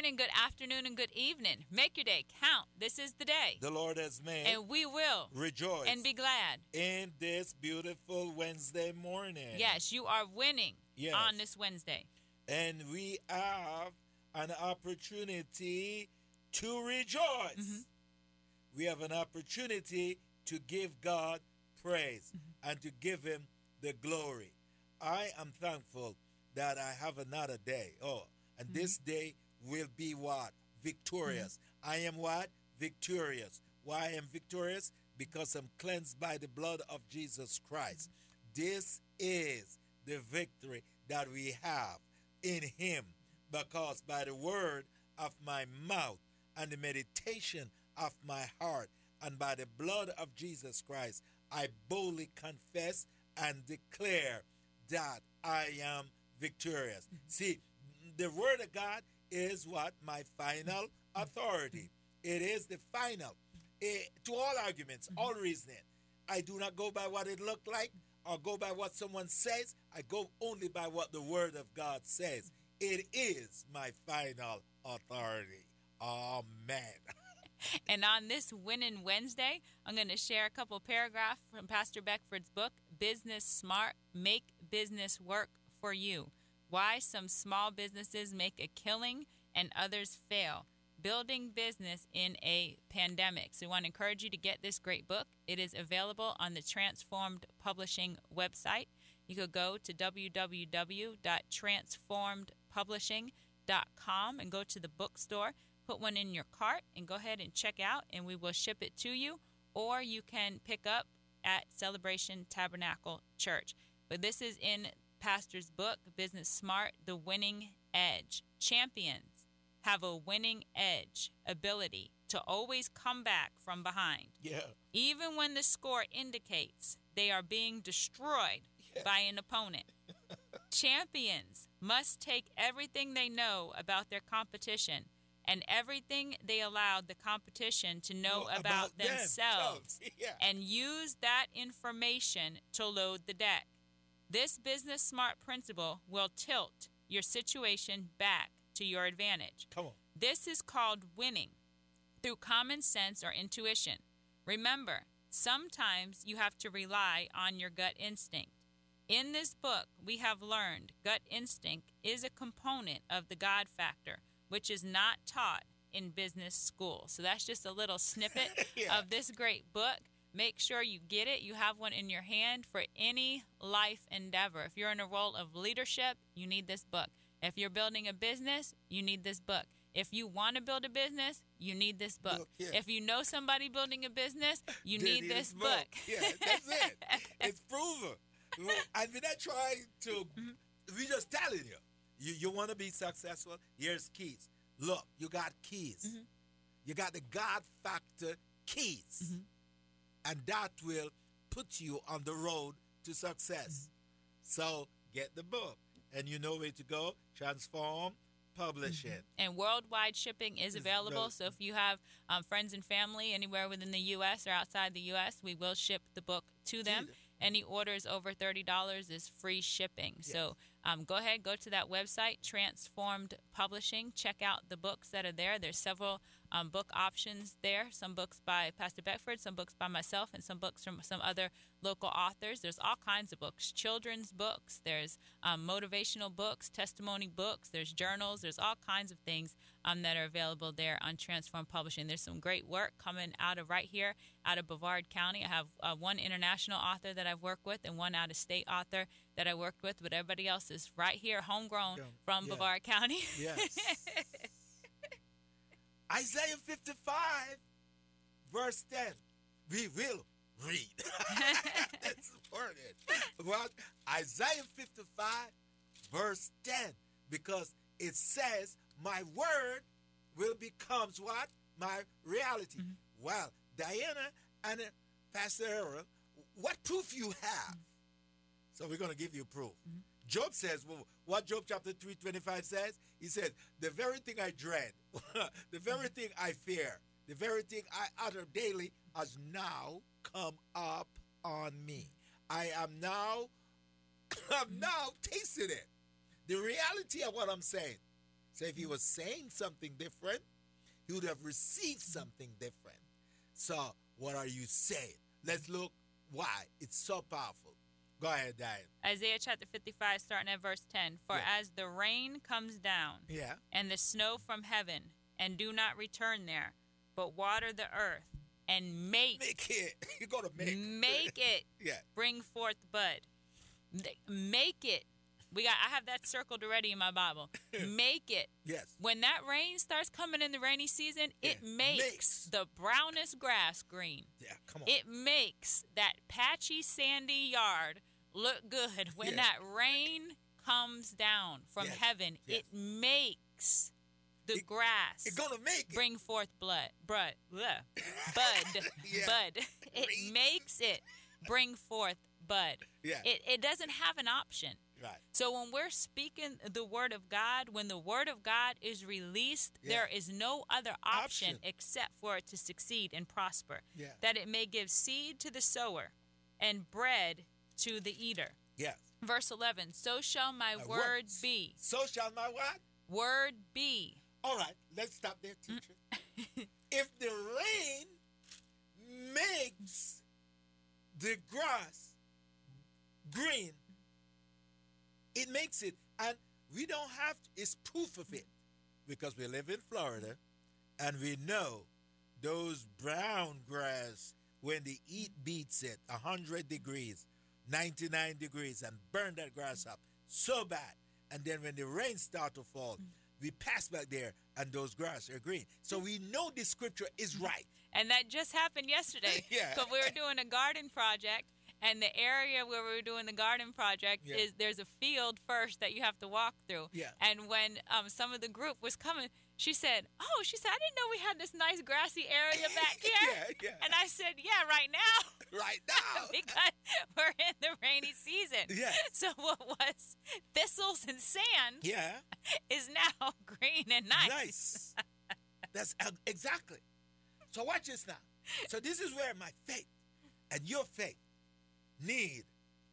morning, good afternoon, and good evening. Make your day count. This is the day the Lord has made. And we will rejoice and be glad in this beautiful Wednesday morning. Yes, you are winning yes. on this Wednesday. And we have an opportunity to rejoice. Mm-hmm. We have an opportunity to give God praise mm-hmm. and to give Him the glory. I am thankful that I have another day. Oh, and mm-hmm. this day will be what? Victorious. Mm-hmm. I am what? Victorious. Why I am victorious? Because I'm cleansed by the blood of Jesus Christ. This is the victory that we have in Him. Because by the word of my mouth and the meditation of my heart and by the blood of Jesus Christ, I boldly confess and declare that I am victorious. Mm-hmm. See, the word of God is what? My final authority. It is the final. It, eh, to all arguments, mm-hmm. all reasoning. I do not go by what it looked like or go by what someone says. I go only by what the Word of God says. It is my final authority. Amen. and on this Winning Wednesday, I'm going to share a couple paragraphs from Pastor Beckford's book, Business Smart Make Business Work for You. Why some small businesses make a killing and others fail. Building business in a pandemic. So, we want to encourage you to get this great book. It is available on the Transformed Publishing website. You could go to www.transformedpublishing.com and go to the bookstore, put one in your cart, and go ahead and check out, and we will ship it to you. Or you can pick up at Celebration Tabernacle Church. But this is in pastor's book, Business Smart The Winning Edge. Champions have a winning edge ability to always come back from behind. Yeah. Even when the score indicates they are being destroyed yeah. by an opponent. Champions must take everything they know about their competition and everything they allowed the competition to know about, about, themselves yeah. and use that information to load the deck. This business smart principle will tilt your situation back to your advantage. Come on. This is called winning through common sense or intuition. Remember, sometimes you have to rely on your gut instinct. In this book, we have learned gut instinct is a component of the God factor, which is not taught in business school. So that's just a little snippet yeah. of this great book. Make sure you get it. You have one in your hand for any life endeavor. If you're in a role of leadership, you need this book. If you're building a business, you need this book. If you want to build a business, you need this book. yeah. If you know somebody building a business, you need this book. book. Yeah, that's it. it's proven. I mean, I try to, mm-hmm. we just telling you, you, you want to be successful? Here's keys. Look, you got keys. Mm-hmm. You got the God factor keys. Mm-hmm and that will put you on the road to success. So get the book, and you know where to go. Transform Publishing. Mm-hmm. And worldwide shipping is available. So if you have um, friends and family anywhere within the U.S. or outside the U.S., we will ship the book to them. Any orders over $30 is free shipping. Yes. So um, go ahead, go to that website, Transformed Publishing. Check out the books that are there. There's several um, book options there. Some books by Pastor Beckford, some books by myself, and some books from some other local authors. There's all kinds of books children's books, there's um, motivational books, testimony books, there's journals, there's all kinds of things um, that are available there on Transform Publishing. There's some great work coming out of right here, out of Brevard County. I have uh, one international author that I've worked with and one out of state author that I worked with, but everybody else is right here, homegrown from yeah. Brevard County. Yes. Isaiah 55, verse 10. We will read. That's important. What? Isaiah 55, verse 10. Because it says, My word will become what? My reality. Mm-hmm. Well, Diana and Pastor Errol, what proof you have? So we're going to give you proof. Mm-hmm. Job says, well, what Job chapter 325 says? He says, the very thing I dread, the very mm-hmm. thing I fear, the very thing I utter daily has now come up on me. I am now, I'm mm-hmm. now tasting it. The reality of what I'm saying. So if he was saying something different, he would have received something different. So what are you saying? Let's look why it's so powerful. Go ahead, Diane. Isaiah chapter 55, starting at verse 10. For yeah. as the rain comes down, yeah. and the snow from heaven, and do not return there, but water the earth, and make make it. You gotta make make it. yeah. Bring forth bud. Make it we got I have that circled already in my Bible. Make it. Yes. When that rain starts coming in the rainy season, yeah. it makes, makes, the brownest grass green. Yeah, come on. It makes that patchy sandy yard look good when yeah. that rain comes down from yes. heaven. Yes. It makes the it, grass. It's gonna make it. bring forth blood, blood, bud, bud. It makes it bring forth bud. Yeah. It it doesn't have an option. Right. So when we're speaking the word of God, when the word of God is released, yeah. there is no other option, option, except for it to succeed and prosper. Yeah. That it may give seed to the sower and bread to the eater. Yes. Verse 11, so shall my, my word words. be. So shall my what? Word be. All right, let's stop there, mm. teacher. if the rain makes the grass green it makes it, and we don't have, to, it's proof of it because we live in Florida and we know those brown grass, when the heat beats it 100 degrees, 99 degrees, and burn that grass up so bad. And then when the rain start to fall, we pass back there and those grass are green. So we know the scripture is right. And that just happened yesterday. yeah. Because we were doing a garden project and the area where we were doing the garden project yeah. is there's a field first that you have to walk through. Yeah. And when um, some of the group was coming, she said, "Oh, she said I didn't know we had this nice grassy area back here." yeah, yeah. And I said, "Yeah, right now." Right now. because we're in the rainy season. Yeah. So what was thistles and sand? Yeah. Is now green and nice. Nice. That's exactly. So watch this now. So this is where my faith and your faith need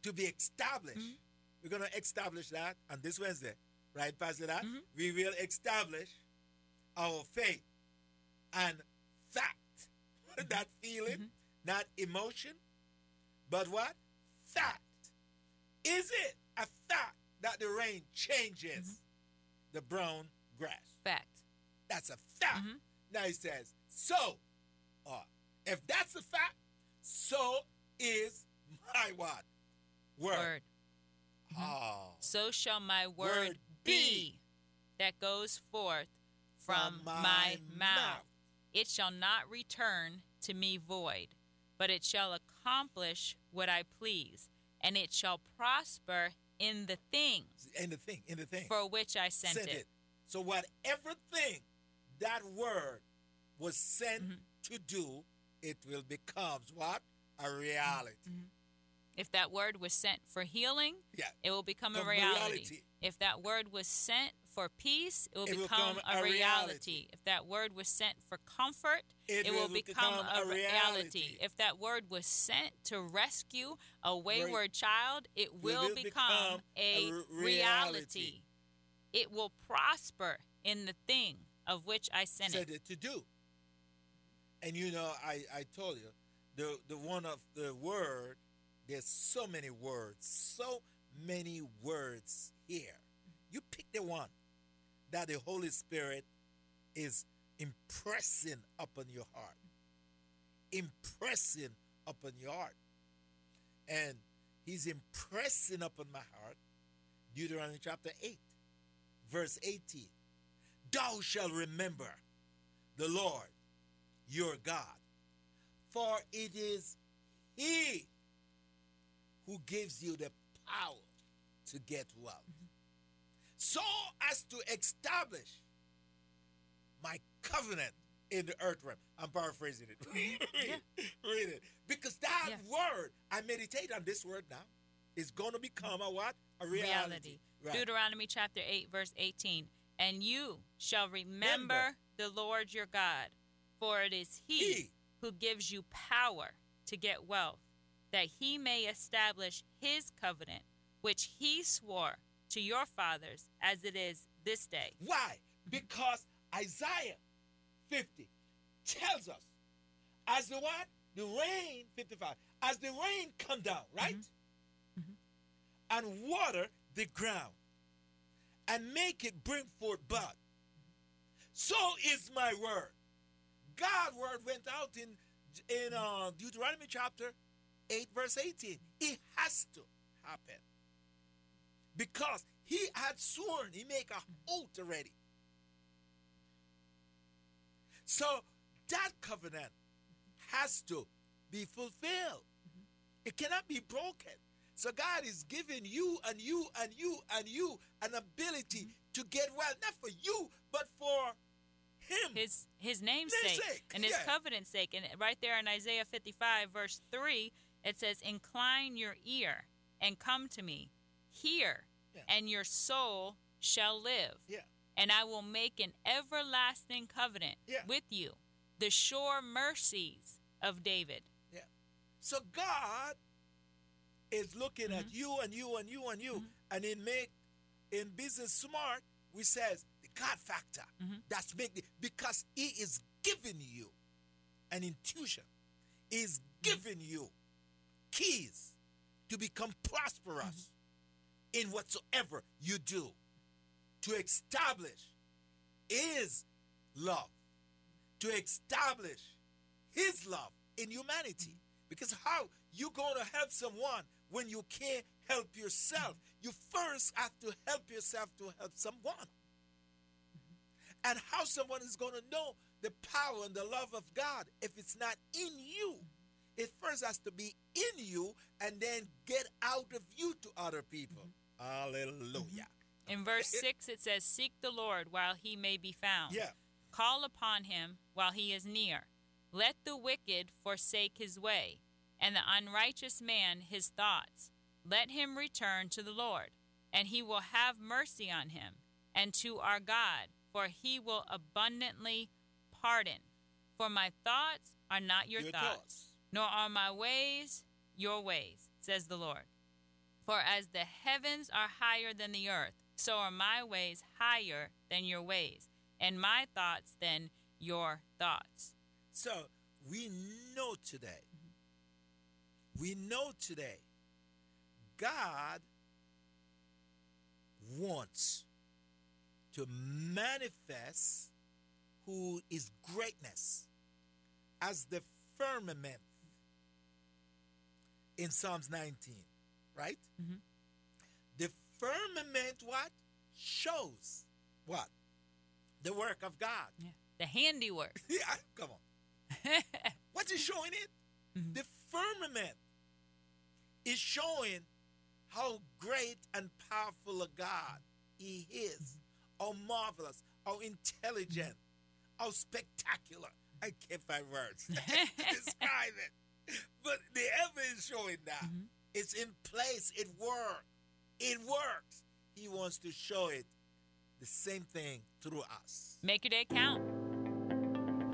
to be established. Mm-hmm. We're going to establish that on this Wednesday, right, Pastor? That mm-hmm. we will establish our faith and fact. that feeling, mm-hmm. Not emotion, but what? Fact. Is it a fact that the rain changes mm-hmm. the brown grass? Fact. That's a fact. Mm-hmm. Now he says, so, uh, if that's a fact, so is my what? Word. word. Oh. So shall my word, word be, be that goes forth from, from my, my mouth. mouth. It shall not return to me void, but it shall accomplish what I please, and it shall prosper in the thing. In the thing, in the thing. For which I sent, sent it. it. So whatever thing that word was sent mm-hmm. to do, it will become what? A reality. Mm-hmm. If that word was sent for healing, yeah. it will become a reality. reality. If that word was sent for peace, it will it become will a, a reality. reality. If that word was sent for comfort, it, it will, will, become, become a, reality. reality. If that word was sent to rescue a wayward child, it will, will become, become, a, reality. reality. It will prosper in the thing of which I sent it. it to do. And you know, I, I told you, the, the one of the word there's so many words, so many words here. You pick the one that the Holy Spirit is impressing upon your heart. Impressing upon your heart. And he's impressing upon my heart Deuteronomy chapter 8, verse 18. Thou shalt remember the Lord your God, for it is He who gives you the power to get wealth. So as to establish my covenant in the earth realm. I'm paraphrasing it. read, yeah. read, it. Because that yeah. word, I meditate on this word now. is going to become a what? A reality. reality. Right. Deuteronomy chapter 8, verse 18. And you shall remember, remember. the Lord your God, for it is he, he who gives you power to get wealth, that he may establish his covenant, which he swore to your fathers as it is this day. Why? Because Isaiah 50 tells us as the what? The rain, 55, as the rain come down, right? Mm-hmm. Mm-hmm. And water the ground and make it bring forth bud. So is my word. God's word went out in in uh, Deuteronomy chapter 8, verse 18. It has to happen. Because he had sworn, he make a oath already. So that covenant has to be fulfilled. It cannot be broken. So God is giving you and you and you and you an ability to get well, not for you, but for him. His his name's sake and his yeah. covenant's sake. And right there in Isaiah 55, verse 3, it says, Incline your ear and come to me. Hear, yeah. and your soul shall live. Yeah. And I will make an everlasting covenant yeah. with you, the sure mercies of David. Yeah. So God is looking mm-hmm. at you and you and you and you, mm-hmm. and in make in business smart, we says the God factor. Mm-hmm. That's make the, because He is giving you an intuition. Is mm-hmm. giving you keys to become prosperous mm-hmm. In whatsoever you do. To establish is love. To establish His love in humanity. Because how you going to help someone when you can't help yourself? You first have to help yourself to help someone. And how someone is going to know the power and the love of God if it's not in you. It first has to be in you and then get out of you to other people. Mm-hmm. Hallelujah. In verse 6, it says, Seek the Lord while he may be found. Yeah. Call upon him while he is near. Let the wicked forsake his way, and the unrighteous man his thoughts. Let him return to the Lord, and he will have mercy on him, and to our God, for he will abundantly pardon. For my thoughts are not your, your thoughts, thoughts, nor are my ways your ways, says the Lord. For as the heavens are higher than the earth, so are my ways higher than your ways, and my thoughts than your thoughts. So we know today, we know today, God wants to manifest who is greatness as the firmament in Psalms 19, right? Mm-hmm. The firmament what? Shows what? The work of God. Yeah. The handiwork. yeah, come on. what is showing it? Mm-hmm. The firmament is showing how great and powerful a God He is, mm-hmm. how marvelous, how intelligent, mm-hmm. how spectacular. I can't find words to describe it. But the evidence showing that mm-hmm. it's in place, it works. It works. He wants to show it the same thing through us. Make your day count.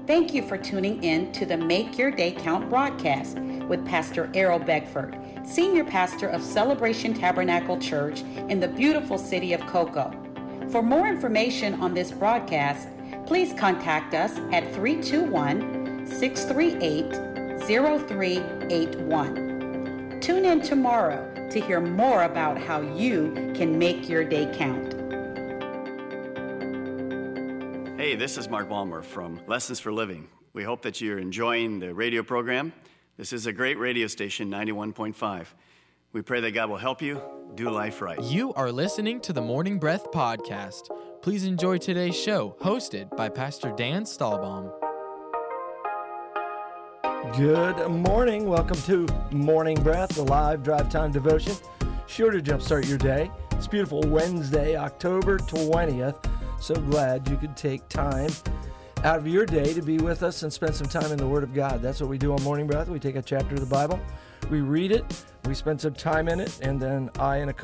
Thank you for tuning in to the Make Your Day Count broadcast with Pastor Errol Beckford, Senior Pastor of Celebration Tabernacle Church in the beautiful city of Cocoa. For more information on this broadcast, please contact us at 321 638 0381. Tune in tomorrow to hear more about how you can make your day count. Hey, this is Mark Balmer from Lessons for Living. We hope that you're enjoying the radio program. This is a great radio station, 91.5. We pray that God will help you do life right. You are listening to the Morning Breath Podcast. Please enjoy today's show, hosted by Pastor Dan Stahlbaum. Good morning. Welcome to Morning Breath, the live drive time devotion. Sure to jumpstart your day. It's beautiful Wednesday, October 20th. So glad you could take time out of your day to be with us and spend some time in the Word of God. That's what we do on Morning Breath. We take a chapter of the Bible, We read it, we spend some time in it, and then I and a co